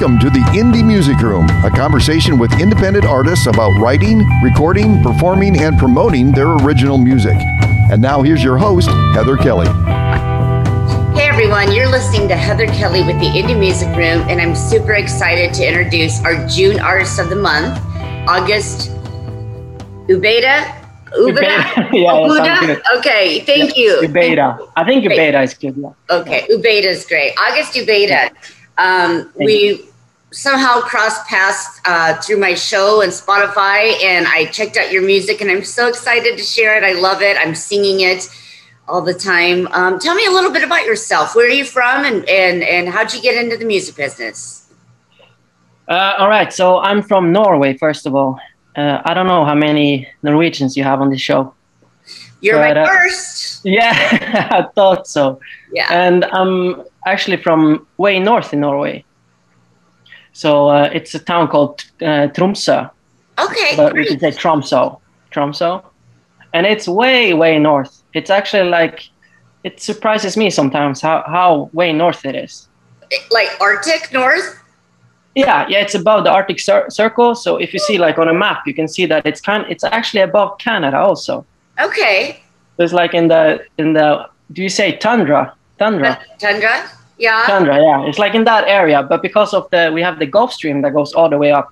Welcome to the Indie Music Room, a conversation with independent artists about writing, recording, performing, and promoting their original music. And now here's your host, Heather Kelly. Hey everyone, you're listening to Heather Kelly with the Indie Music Room, and I'm super excited to introduce our June Artist of the Month, August Ubeda. Ubeda? yeah, Ubuda? Okay, thank yeah, you. Ubeda. I think Ubeda is good. Yeah. Okay, Ubeda is great. August Ubeda. Um, we somehow crossed paths uh, through my show and Spotify, and I checked out your music, and I'm so excited to share it. I love it. I'm singing it all the time. Um, tell me a little bit about yourself. Where are you from, and and and how'd you get into the music business? Uh, all right, so I'm from Norway. First of all, uh, I don't know how many Norwegians you have on the show. You're but, my uh, first. Yeah, I thought so. Yeah. And I'm actually from way north in Norway. So uh, it's a town called uh, Tromsø. Okay. But we can say Tromsø. Tromsø. And it's way, way north. It's actually like, it surprises me sometimes how, how way north it is. Like Arctic North? Yeah, yeah, it's above the Arctic cir- Circle. So if you see like on a map, you can see that it's kind. It's actually above Canada also. Okay. It's like in the in the. Do you say tundra? Tundra. Tundra. Yeah. Tundra. Yeah, it's like in that area, but because of the we have the Gulf Stream that goes all the way up.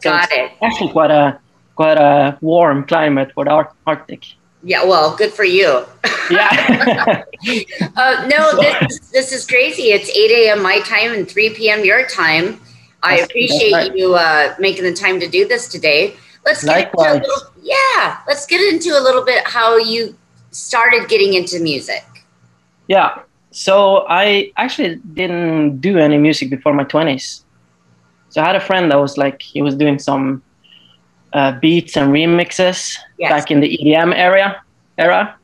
So Got it. Actually, quite a quite a warm climate for the Arctic. Yeah, well, good for you. Yeah. uh, no, this, this is crazy. It's 8 a.m. my time and 3 p.m. your time. I that's, appreciate that's right. you uh, making the time to do this today. Let's get Likewise. into a little, yeah, let's get into a little bit how you started getting into music. Yeah. So I actually didn't do any music before my 20s. So I had a friend that was like he was doing some uh, beats and remixes yes. back in the EDM area era.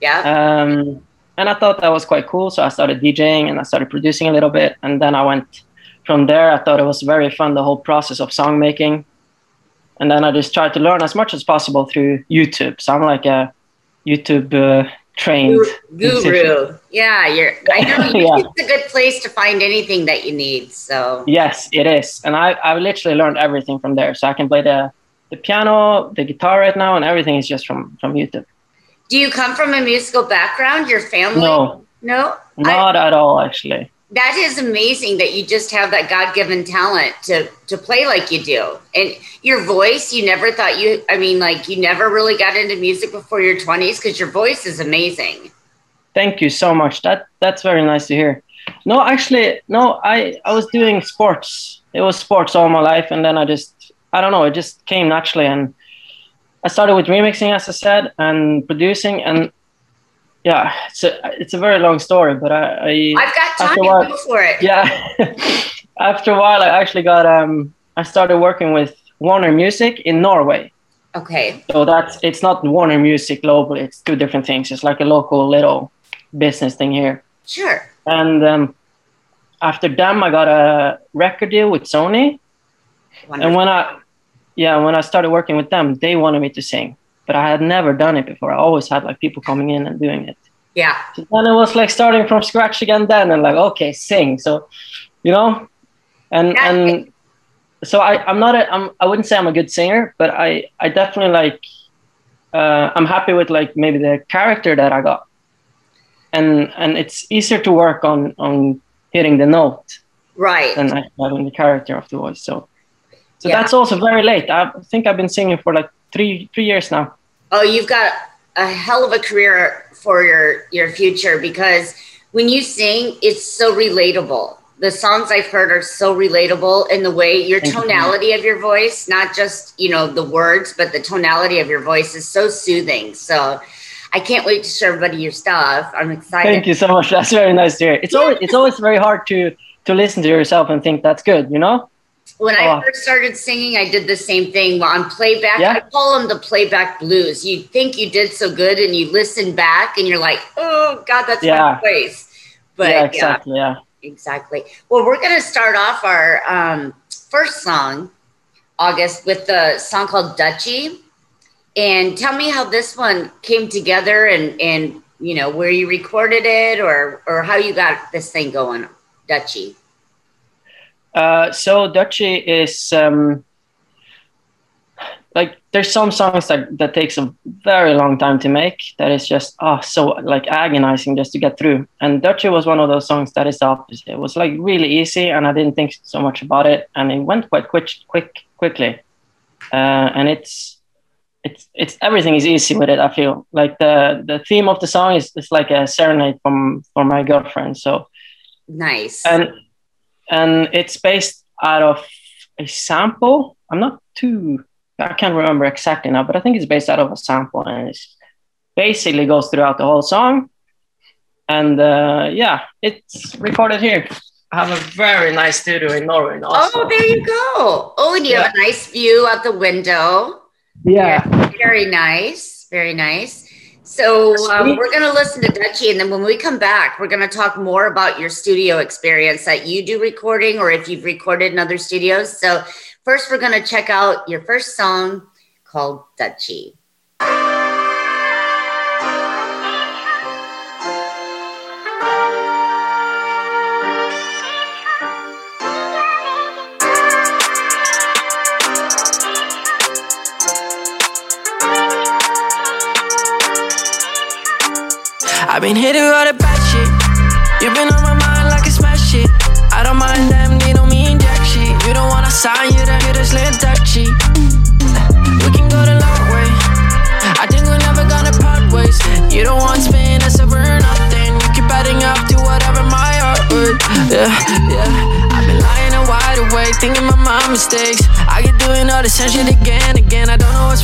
Yeah. Um, and I thought that was quite cool, so I started DJing and I started producing a little bit, and then I went from there. I thought it was very fun the whole process of song making, and then I just tried to learn as much as possible through YouTube. So I'm like a YouTube uh, trained guru. Yeah, you're. I know yeah. a good place to find anything that you need. So yes, it is, and I I literally learned everything from there. So I can play the the piano, the guitar right now, and everything is just from from YouTube. Do you come from a musical background? Your family? No, no, not I, at all. Actually, that is amazing that you just have that god-given talent to to play like you do, and your voice. You never thought you. I mean, like you never really got into music before your twenties because your voice is amazing. Thank you so much. That that's very nice to hear. No, actually, no. I I was doing sports. It was sports all my life, and then I just I don't know, it just came naturally. And I started with remixing, as I said, and producing. And yeah, it's a, it's a very long story, but I. I I've got time while, to go for it. Yeah. after a while, I actually got, um, I started working with Warner Music in Norway. Okay. So that's, it's not Warner Music globally, it's two different things. It's like a local little business thing here. Sure. And um, after them, I got a record deal with Sony. Wonderful. And when I yeah, when I started working with them, they wanted me to sing, but I had never done it before. I always had like people coming in and doing it. Yeah. So then it was like starting from scratch again. Then and like, okay, sing. So, you know, and yeah. and so I I'm not a I'm I wouldn't say I'm a good singer, but I I definitely like uh, I'm happy with like maybe the character that I got, and and it's easier to work on on hitting the note, right, than having the character of the voice. So so yeah. that's also very late. I think I've been singing for like three three years now. Oh, you've got a hell of a career for your your future because when you sing, it's so relatable. The songs I've heard are so relatable in the way your tonality of your voice, not just you know the words, but the tonality of your voice is so soothing. So I can't wait to show everybody your stuff. I'm excited. Thank you so much. That's very nice to hear. It's always it's always very hard to to listen to yourself and think that's good. You know. When oh. I first started singing, I did the same thing on playback. Yeah. I call them the playback blues. You think you did so good, and you listen back, and you're like, "Oh God, that's yeah. my voice." But yeah, exactly. Yeah, yeah. exactly. Well, we're gonna start off our um, first song, August, with the song called "Dutchie," and tell me how this one came together, and and you know where you recorded it, or or how you got this thing going, "Dutchie." Uh, so Dutchy is um, like there's some songs that that takes a very long time to make. That is just oh so like agonizing just to get through. And Dutchy was one of those songs that is the opposite. It was like really easy, and I didn't think so much about it, and it went quite quick, quick, quickly. Uh, and it's it's it's everything is easy with it. I feel like the the theme of the song is it's like a serenade from for my girlfriend. So nice. And and it's based out of a sample. I'm not too, I can't remember exactly now, but I think it's based out of a sample and it basically goes throughout the whole song. And uh, yeah, it's recorded here. I have a very nice studio in Norway. Also. Oh, there you go. Oh, and you yeah. have a nice view out the window. Yeah. Very nice. Very nice. So um, we're going to listen to Dutchy, and then when we come back, we're going to talk more about your studio experience that you do recording, or if you've recorded in other studios. So first, we're going to check out your first song called Dutchy. Been hitting all the bad shit. You've been on my mind like a smash shit. I don't mind them, they don't mean jack shit. You don't wanna sign, you don't hit a slim touchy. We can go the long way. I think we're never gonna part ways. You don't want spin, that's over nothing. You keep adding up to whatever my heart would. Yeah, yeah. I've been lying wide awake, thinking my mind mistakes. I get doing all the same shit again, again. I don't know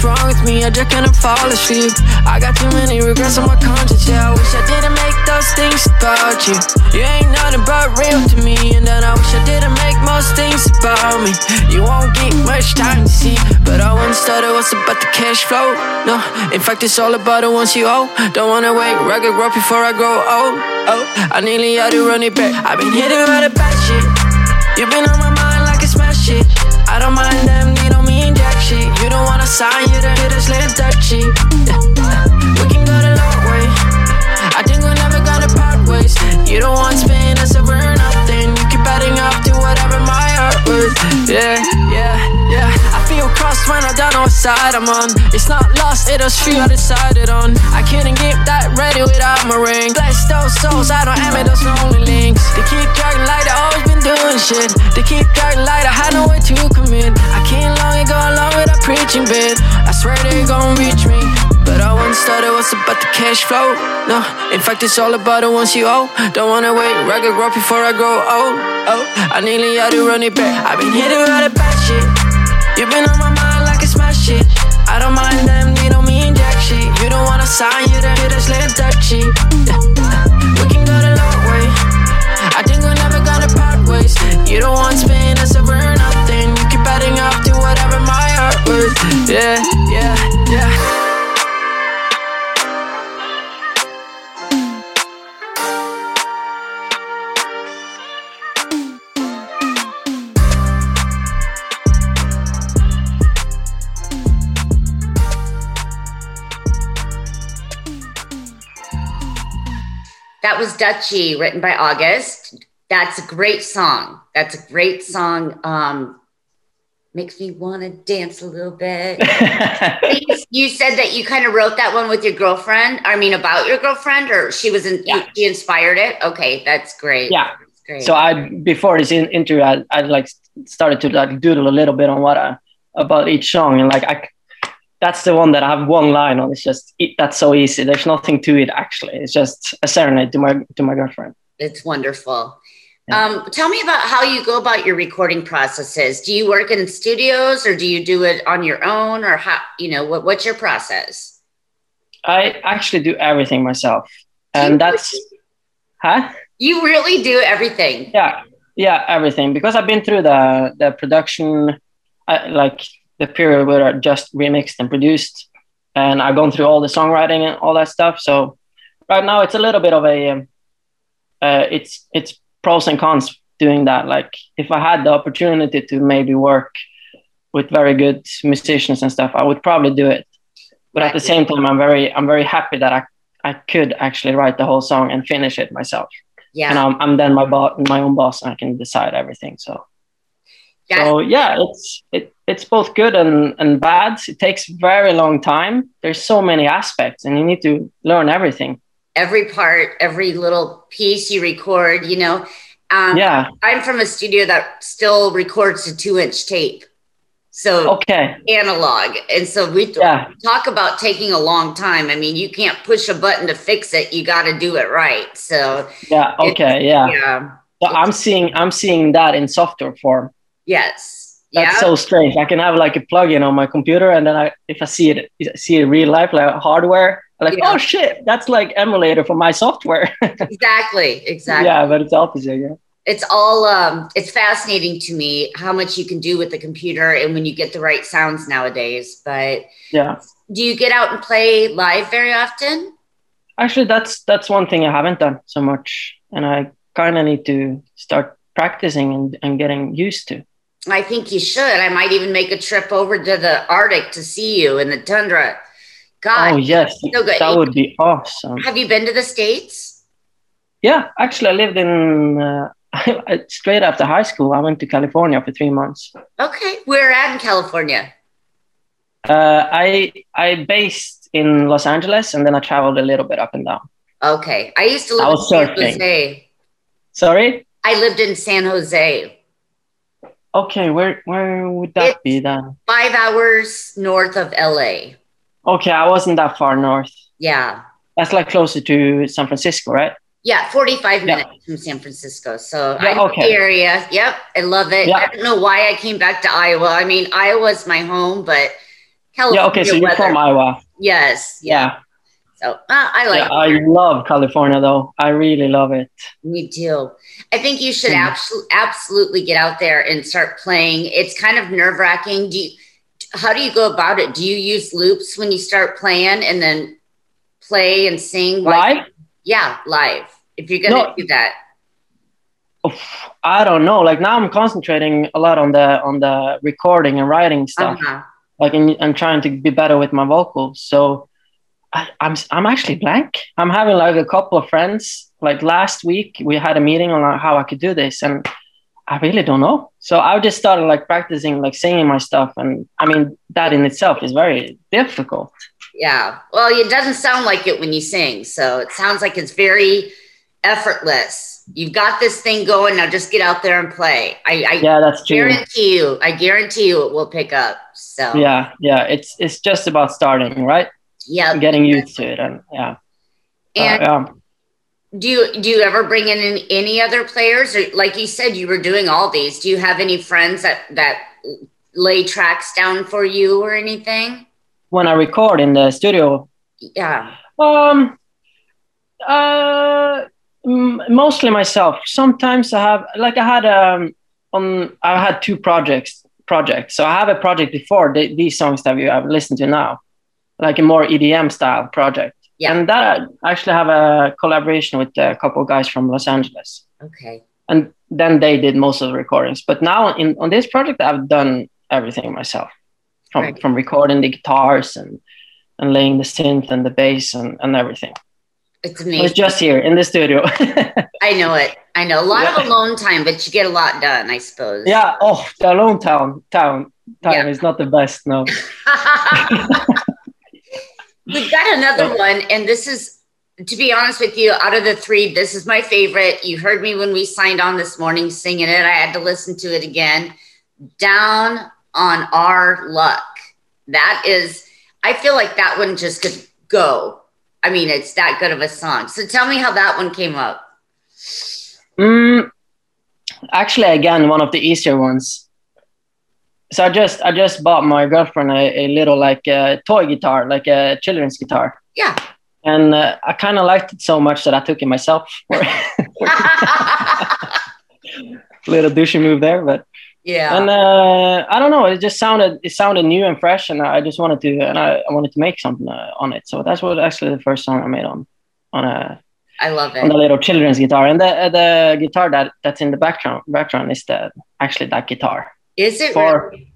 me, I just can't fall asleep. I got too many regrets on my conscience, yeah. I wish I didn't make those things about you. You ain't nothing but real to me, and then I wish I didn't make most things about me. You won't get much time to see, but I thought it what's about the cash flow. No, in fact, it's all about the ones you owe. Don't wanna wait, rugged grow before I grow old. Oh, I nearly had to run it back. I've been hitting by the bad shit. You've been on my mind like a smash shit. I don't mind them, shit. You don't wanna sign, you don't hit a slim touchy. Yeah. We can go the long way. I think we're never gonna part ways. You don't want spin us over nothing. You keep adding up to whatever my heart was. Yeah, yeah, yeah I feel crossed when I don't know what side I'm on. It's not lost, it was few I decided on. I couldn't get that ready without my ring. Bless those souls, I don't it, those lonely links. They keep dragging like they always been doing shit. They keep dragging with a. I swear they gon' reach me. But I once thought it was about the cash flow. No, in fact, it's all about the ones you owe. Don't wanna wait, record grow before I grow old. Oh, I nearly had to run it back. I've been hitting all the bad shit. You've been on my mind like a smash shit. I don't mind them, they don't mean jack shit. You don't wanna sign, you don't hit a slim touchy. Yeah. We can go the long way. I think we're never gonna part ways. You don't want spin us over Yeah, yeah, yeah. That was Dutchy, written by August. That's a great song. That's a great song. Um, makes me want to dance a little bit. you said that you kind of wrote that one with your girlfriend. I mean, about your girlfriend, or she was in, yeah. she inspired it. Okay, that's great. Yeah, that's great. So I before this interview, I, I like started to like doodle a little bit on what I, about each song, and like I that's the one that I have one line on. It's just it, that's so easy. There's nothing to it actually. It's just a serenade to my to my girlfriend. It's wonderful. Um, tell me about how you go about your recording processes. Do you work in studios or do you do it on your own or how you know what, what's your process? I actually do everything myself, and that's huh? You really do everything. Yeah, yeah, everything because I've been through the the production, uh, like the period where I just remixed and produced, and I've gone through all the songwriting and all that stuff. So right now it's a little bit of a um, uh, it's it's pros and cons doing that. Like if I had the opportunity to maybe work with very good musicians and stuff, I would probably do it. But at the same time, I'm very I'm very happy that I I could actually write the whole song and finish it myself. Yeah. And I'm, I'm then my boss, my own boss, and I can decide everything. So So yeah, it's it, it's both good and, and bad. It takes very long time. There's so many aspects and you need to learn everything. Every part, every little piece you record, you know. Um, yeah. I'm from a studio that still records to two inch tape. So okay, analog, and so we yeah. talk about taking a long time. I mean, you can't push a button to fix it; you got to do it right. So yeah, okay, yeah. yeah. So I'm seeing I'm seeing that in software form. Yes, that's yeah. so strange. I can have like a plugin on my computer, and then I, if I see it see it real life, like hardware, like yeah. oh shit, that's like emulator for my software. exactly, exactly. Yeah, but it's opposite. Yeah it's all um, it's fascinating to me how much you can do with the computer and when you get the right sounds nowadays but yeah do you get out and play live very often actually that's that's one thing i haven't done so much and i kind of need to start practicing and, and getting used to i think you should i might even make a trip over to the arctic to see you in the tundra god oh yes so good. that would be awesome have you been to the states yeah actually i lived in uh, straight after high school, I went to California for three months. Okay, where at in California? Uh, I I based in Los Angeles, and then I traveled a little bit up and down. Okay, I used to live in San surfing. Jose. Sorry, I lived in San Jose. Okay, where where would that it's be then? Five hours north of LA. Okay, I wasn't that far north. Yeah, that's like closer to San Francisco, right? Yeah, 45 minutes yeah. from San Francisco. So yeah, I know okay. the area. Yep. I love it. Yeah. I don't know why I came back to Iowa. I mean, Iowa's my home, but California. Yeah, okay, so you're weather. from Iowa. Yes. Yeah. So uh, I like I love California though. I really love it. Me too. I think you should mm. abso- absolutely get out there and start playing. It's kind of nerve wracking. Do you, how do you go about it? Do you use loops when you start playing and then play and sing? Live? Yeah, live. If you're gonna no, do that. I don't know. Like now, I'm concentrating a lot on the on the recording and writing stuff. Uh-huh. Like, and I'm trying to be better with my vocals. So, I, I'm I'm actually blank. I'm having like a couple of friends. Like last week, we had a meeting on how I could do this, and I really don't know. So I just started like practicing, like singing my stuff, and I mean that in itself is very difficult. Yeah. Well, it doesn't sound like it when you sing. So it sounds like it's very effortless. You've got this thing going now. Just get out there and play. I, I yeah, that's true. Guarantee you. I guarantee you it will pick up. So yeah, yeah. It's it's just about starting, right? Yeah. Getting used to it, and yeah. And uh, yeah. Do you do you ever bring in any other players? Or like you said, you were doing all these. Do you have any friends that that lay tracks down for you or anything? when I record in the studio? Yeah. Um. Uh. Mostly myself. Sometimes I have, like, I had um on I had two projects projects. So I have a project before the, these songs that we have listened to now, like a more EDM style project. Yeah. And that I actually have a collaboration with a couple of guys from Los Angeles. Okay. And then they did most of the recordings. But now in on this project, I've done everything myself from right. from recording the guitars and and laying the synth and the bass and, and everything. It's amazing. It's just here in the studio. I know it. I know a lot yeah. of alone time, but you get a lot done, I suppose. Yeah. Oh, the alone town town time yeah. is not the best. No. We've got another one, and this is, to be honest with you, out of the three, this is my favorite. You heard me when we signed on this morning singing it. I had to listen to it again. Down on our luck. That is, I feel like that one just could go. I mean, it's that good of a song. So tell me how that one came up. Mm, actually, again, one of the easier ones. So I just I just bought my girlfriend a, a little like a toy guitar, like a children's guitar. Yeah. And uh, I kind of liked it so much that I took it myself. little douchey move there, but yeah. And uh, I don't know. It just sounded it sounded new and fresh, and I just wanted to and I, I wanted to make something uh, on it. So that's what actually the first song I made on on a. I love it. On the little children's guitar, and the uh, the guitar that that's in the background background is the actually that guitar. Is it for really?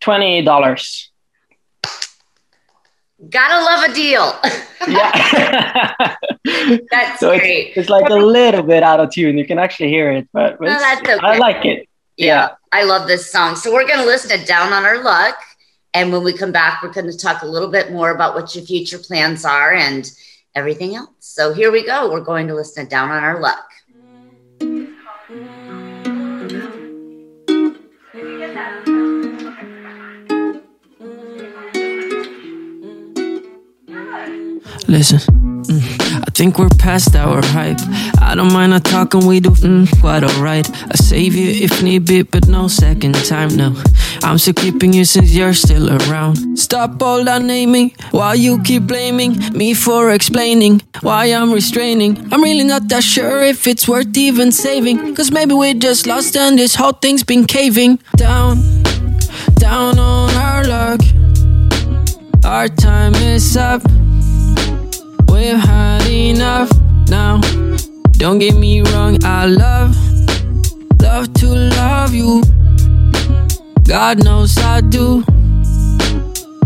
twenty dollars? Gotta love a deal. yeah. that's so great. It's, it's, like a little bit out of tune. You can actually hear it, but, no, okay. I like it yeah I love this song. So we're going to listen to Down on Our Luck. And when we come back, we're going to talk a little bit more about what your future plans are and everything else. So here we go. We're going to listen to Down on Our Luck. Listen, mm, I think we're past our hype. I don't mind not talking, we do mm, quite alright. I save you if need be, but no second time, no. I'm still keeping you since you're still around. Stop all that naming why you keep blaming me for explaining why I'm restraining. I'm really not that sure if it's worth even saving. Cause maybe we're just lost and this whole thing's been caving down, down on our luck. Our time is up. We've had enough now. Don't get me wrong, I love, love to love you. God knows I do.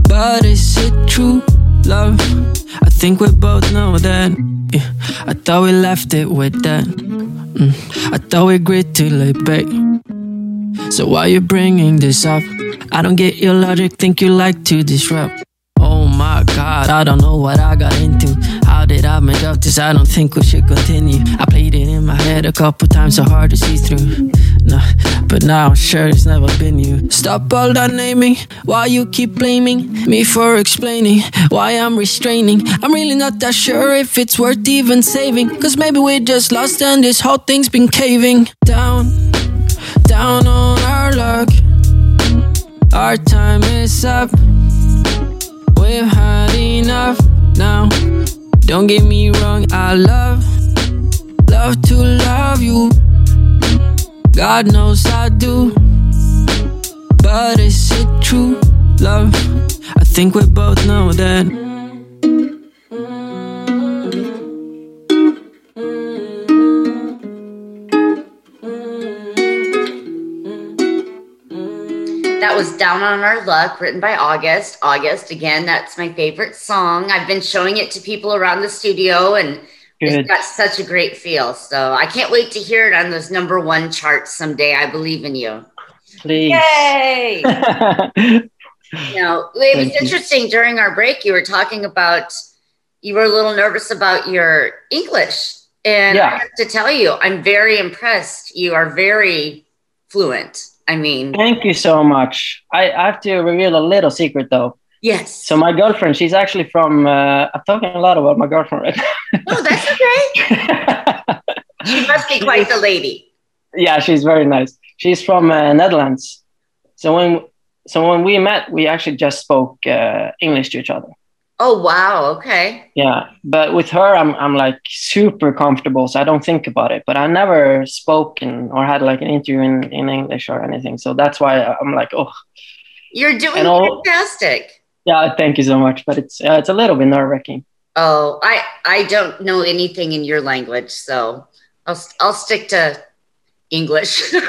But is it true, love? I think we both know that. Yeah. I thought we left it with that. Mm. I thought we agreed to lay back. So why you bringing this up? I don't get your logic, think you like to disrupt. Oh my god, I don't know what I got into. How did I make up this? I don't think we should continue. I played it in my head a couple times, so hard to see through. Nah, but now I'm sure it's never been you. Stop all that naming, why you keep blaming me for explaining why I'm restraining. I'm really not that sure if it's worth even saving. Cause maybe we're just lost and this whole thing's been caving down, down on our luck. Our time is up. We've had enough. Don't get me wrong, I love, love to love you. God knows I do. But is it true, love? I think we both know that. That was Down on Our Luck, written by August. August, again, that's my favorite song. I've been showing it to people around the studio and Good. it's got such a great feel. So I can't wait to hear it on those number one charts someday. I believe in you. Please. Yay! You know, it was Thank you. interesting during our break. You were talking about you were a little nervous about your English, and I have to tell you, I'm very impressed. You are very fluent. I mean, Thank you so much. I, I have to reveal a little secret though. yes. So my girlfriend, she's actually from. Uh, I'm talking a lot about my girlfriend right oh, that's okay. now. She must be quite the lady. yeah, she's very nice. She's from uh, Netherlands. So when so when we met, we actually just spoke uh, English to each other. Oh wow. Okay. Yeah, but with her, I'm I'm like super comfortable, so I don't think about it. But I never spoken or had like an interview in, in English or anything, so that's why I'm like, oh, You're doing all- fantastic. yeah, thank you so much. But it's uh, it's a little bit nerve wracking. Oh, I I don't know anything in your language, so I'll I'll stick to English.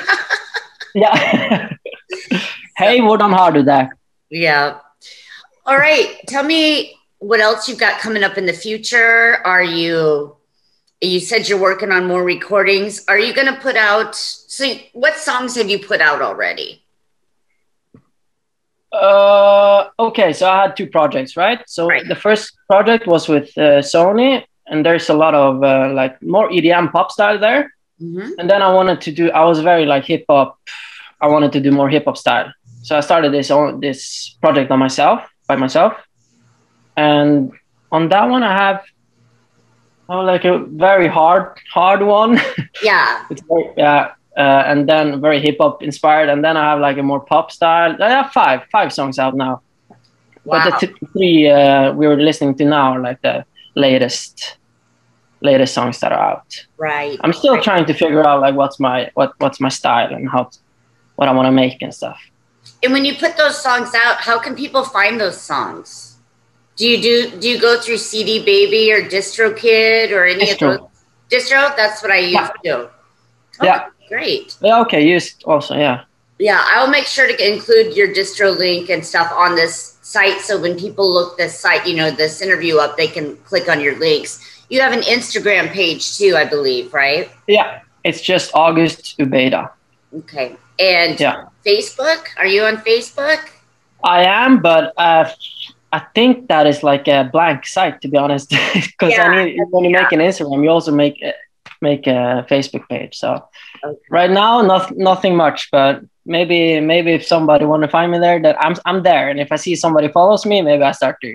Yeah. hey, what hvordan har du det? Yeah. All right. Tell me what else you've got coming up in the future. Are you, you said you're working on more recordings. Are you going to put out, so what songs have you put out already? Uh, okay, so I had two projects, right? So Right. the first project was with uh, Sony, and there's a lot of uh, like more EDM pop style there. Mhm. And then I wanted to do. I was very like hip hop. I wanted to do more hip hop style, so I started this on this project on myself by myself. And on that one, I have oh like a very hard hard one. Yeah. it's very, yeah, uh, and then very hip hop inspired, and then I have like a more pop style. I have five five songs out now. Wow. But the t- three uh, we were listening to now are like the latest latest songs that are out. right. I'm still trying to figure out like what's my what what's my style and how what I want to make and stuff. And when you put those songs out, how can people find those songs? Do you do do you go through CD Baby or DistroKid or any Distro. of those? Distro, that's what I use Yeah. too. Yeah. great. Yeah, okay, used also, yeah. Yeah, I'll make sure to include your distro link and stuff on this site. So when people look this site, you know, this interview up, they can click on your links. You have an Instagram page too, I believe, right? Yeah, it's just August Ubeda. Okay. And Yeah. Facebook, are you on Facebook? I am, but uh, I think that is like a blank site to be honest. Because Yeah, I when you make an Instagram, you also make a, make a Facebook page. So Okay. right now, not, nothing much, but maybe maybe if somebody want to find me there, that I'm I'm there, and if I see somebody follows me, maybe I start to.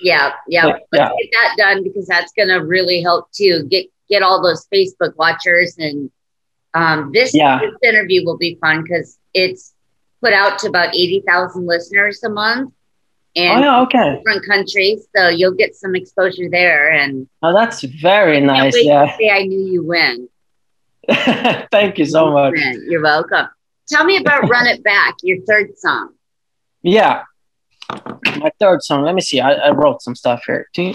Yeah, yeah. Yeah, Let's yeah. get that done because that's gonna really help too. Get get all those Facebook watchers and um, this, Yeah. this interview will be fun because it's put out to about eighty thousand listeners a month Oh and yeah, okay. different countries, so you'll get some exposure there. And Oh, that's very nice. Yeah, say I knew you win. thank you so much. You're welcome. Tell me about "Run It Back," your third song. Yeah. My third song. Let me see. I, I wrote some stuff here too.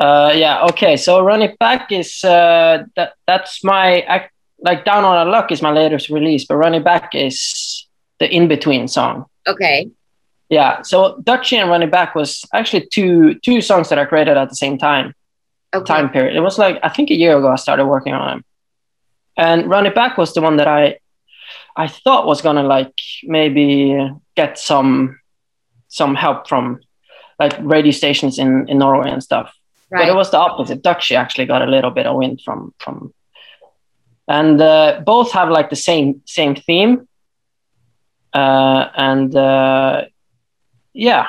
Uh, yeah. Okay. So "Run It Back" is uh, that that's my act, like "Down on a Luck" is my latest release, but "Run It Back" is the in between song. Okay. Yeah. So "Dutchie" and "Run It Back" was actually two two songs that I created at the same time Okay. time period. It was like I think a year ago I started working on them. And Run It Back was the one that I I thought was gonna like maybe get some some help from like radio stations in, in Norway and stuff. But it was the opposite. Dutchie actually got a little bit of wind from from and uh, both have like the same same theme. Uh, and uh, yeah.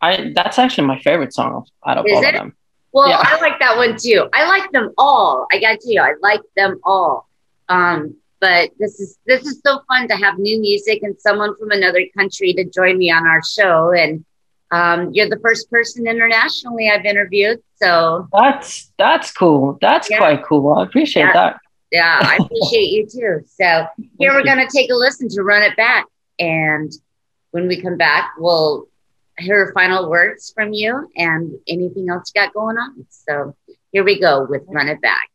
I that's actually my favorite song out of Is all it? of them. Well, Yeah. I like that one too. I like them all. I got to you. I like them all. Um, but this is this is so fun to have new music and someone from another country to join me on our show. And um, you're the first person internationally I've interviewed. So That's that's cool. That's Yeah. quite cool. I appreciate Yeah. that. yeah, I appreciate you too. So here we're gonna take a listen to Run It Back. And when we come back, we'll hear final words from you and anything else you got going on. So here we go with Run It Back.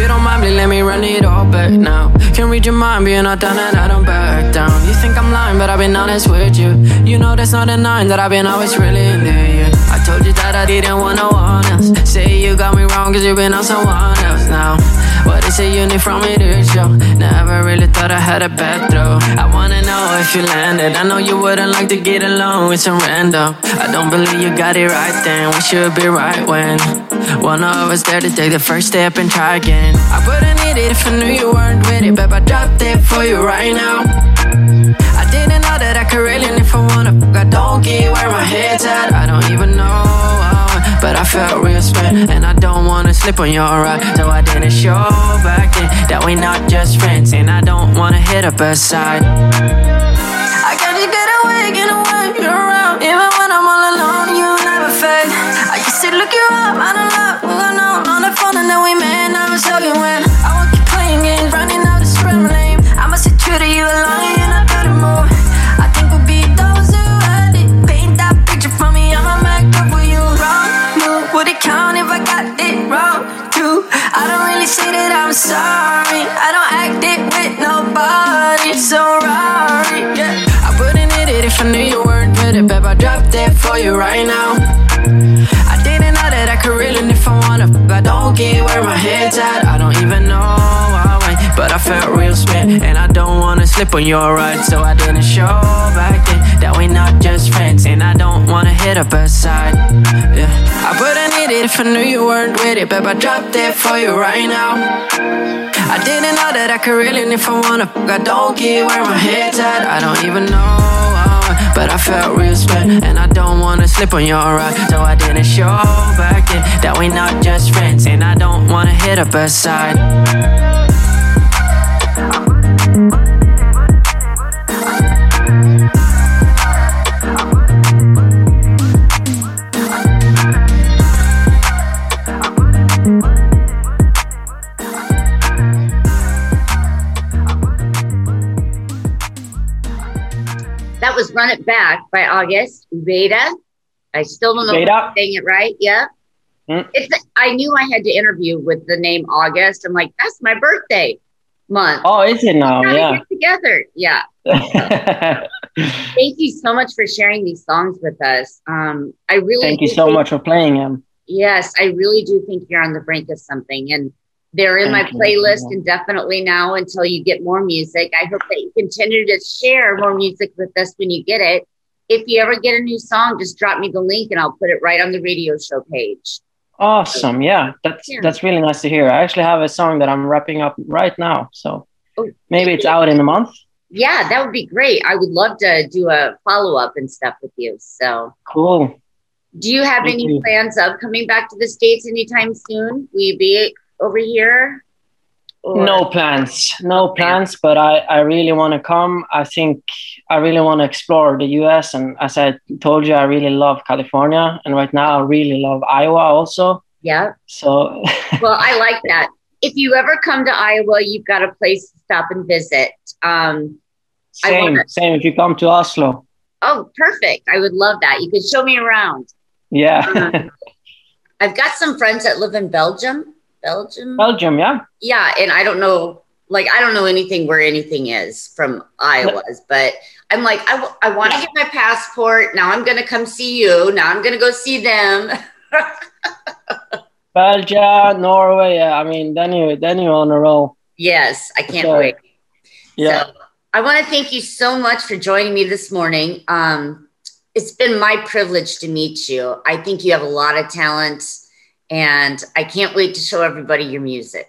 You don't mind, please let me run it all back now. Can read your mind, being all done and I don't back down. You think I'm lying, but I've been honest with you. You know that's not a nine that I've been always really into you. I told you that I didn't want no one else. Say you got me wrong, cause you've been on someone else now. What is it you need from me to show? Never really thought I had a bad throw. I wanna know if you landed. I know you wouldn't like to get along with some random. I don't believe you got it right then. We should be right when one of us there to take the first step and try again. I wouldn't need it if I knew you weren't with it, babe. I dropped it for you right now. I didn't know that I could really, and if I wanna, I don't get where my head's at. I don't even know. But I felt real spent, and I don't wanna slip on your ride. So I didn't show back then that we not just friends, and I don't wanna hit up a side. Slip on your ride, so I didn't show back then that we not just friends, and I don't wanna hit up a side. Yeah, I wouldn't need it if I knew you weren't with it, babe. I dropped it for you right now. I didn't know that I could really, and if I wanna, I don't get where my head's at. I don't even know. But I felt real spent, and I don't wanna slip on your ride, so I didn't show back then that we not just friends, and I don't wanna hit up a side. Run It Back by August Veda. I still don't know if I'm saying it right. Yeah. Hmm. It's I knew I had to interview with the name August. I'm like, that's my birthday month. oh, is it now? Yeah. get together. Yeah. Thank you so much for sharing these songs with us. Um, I really thank you so think, much for playing them. Yes, I really do think you're on the brink of something, and they're in my playlist indefinitely now until you get more music. I hope that you continue to share more music with us when you get it. If you ever get a new song, just drop me the link and I'll put it right on the radio show page. Awesome. Yeah, that's yeah. that's really nice to hear. I actually have a song that I'm wrapping up right now. So oh, maybe it's out in a month. Yeah, that would be great. I would love to do a follow up and stuff with you. So cool. Do you have Thank any you. plans of coming back to the States anytime soon? Will you be over here? Or? No plans, no plans, but I, I really want to come. I think I really want to explore the US. And as I told you, I really love California. And right now, I really love Iowa also. Yeah. So, well, I like that. If you ever come to Iowa, you've got a place to stop and visit. Um, same, wanna... same if you come to Oslo. Oh, perfect. I would love that. You could show me around. Yeah. um, I've got some friends that live in Belgium. Belgium. Belgium, yeah. Yeah, and I don't know, like I don't know anything where anything is from Iowa's, but I'm like, I, w- I want to get my passport. Now I'm gonna come see you. Now I'm gonna go see them. Belgium, Norway. Yeah, I mean, then you then you're on a roll. Yes, I can't so, wait. Yeah. So, I want to thank you so much for joining me this morning. Um, it's been my privilege to meet you. I think you have a lot of talent and I can't wait to show everybody your music.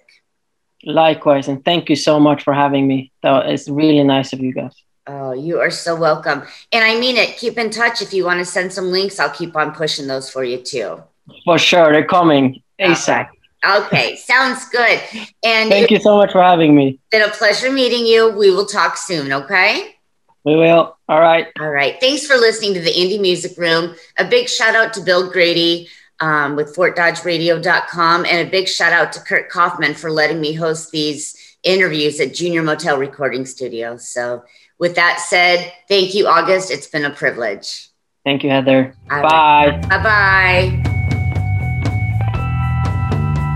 Likewise, and thank you so much for having me. That it's really nice of you guys. Oh, you are so welcome. And I mean it. Keep in touch. If you want to send some links, I'll keep on pushing those for you too. For sure. They're coming ASAP. Okay, sounds good. And thank you so much for having me. Been a pleasure meeting you. We will talk soon, okay? We will. All right. All right. Thanks for listening to the Indie Music Room. A big shout out to Bill Grady um, with FortDodgeRadio.com. And a big shout out to Kurt Kaufman for letting me host these interviews at Junior Motel Recording Studio. So, with that said, thank you, August. It's been a privilege. Thank you, Heather. Bye. Bye bye.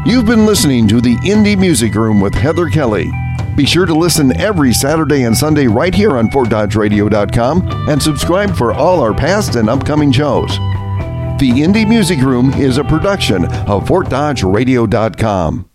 You've been listening to the Indie Music Room with Heather Kelly. Be sure to listen every Saturday and Sunday right here on FortDodgeRadio.com and subscribe for all our past and upcoming shows. The Indie Music Room is a production of FortDodgeRadio.com.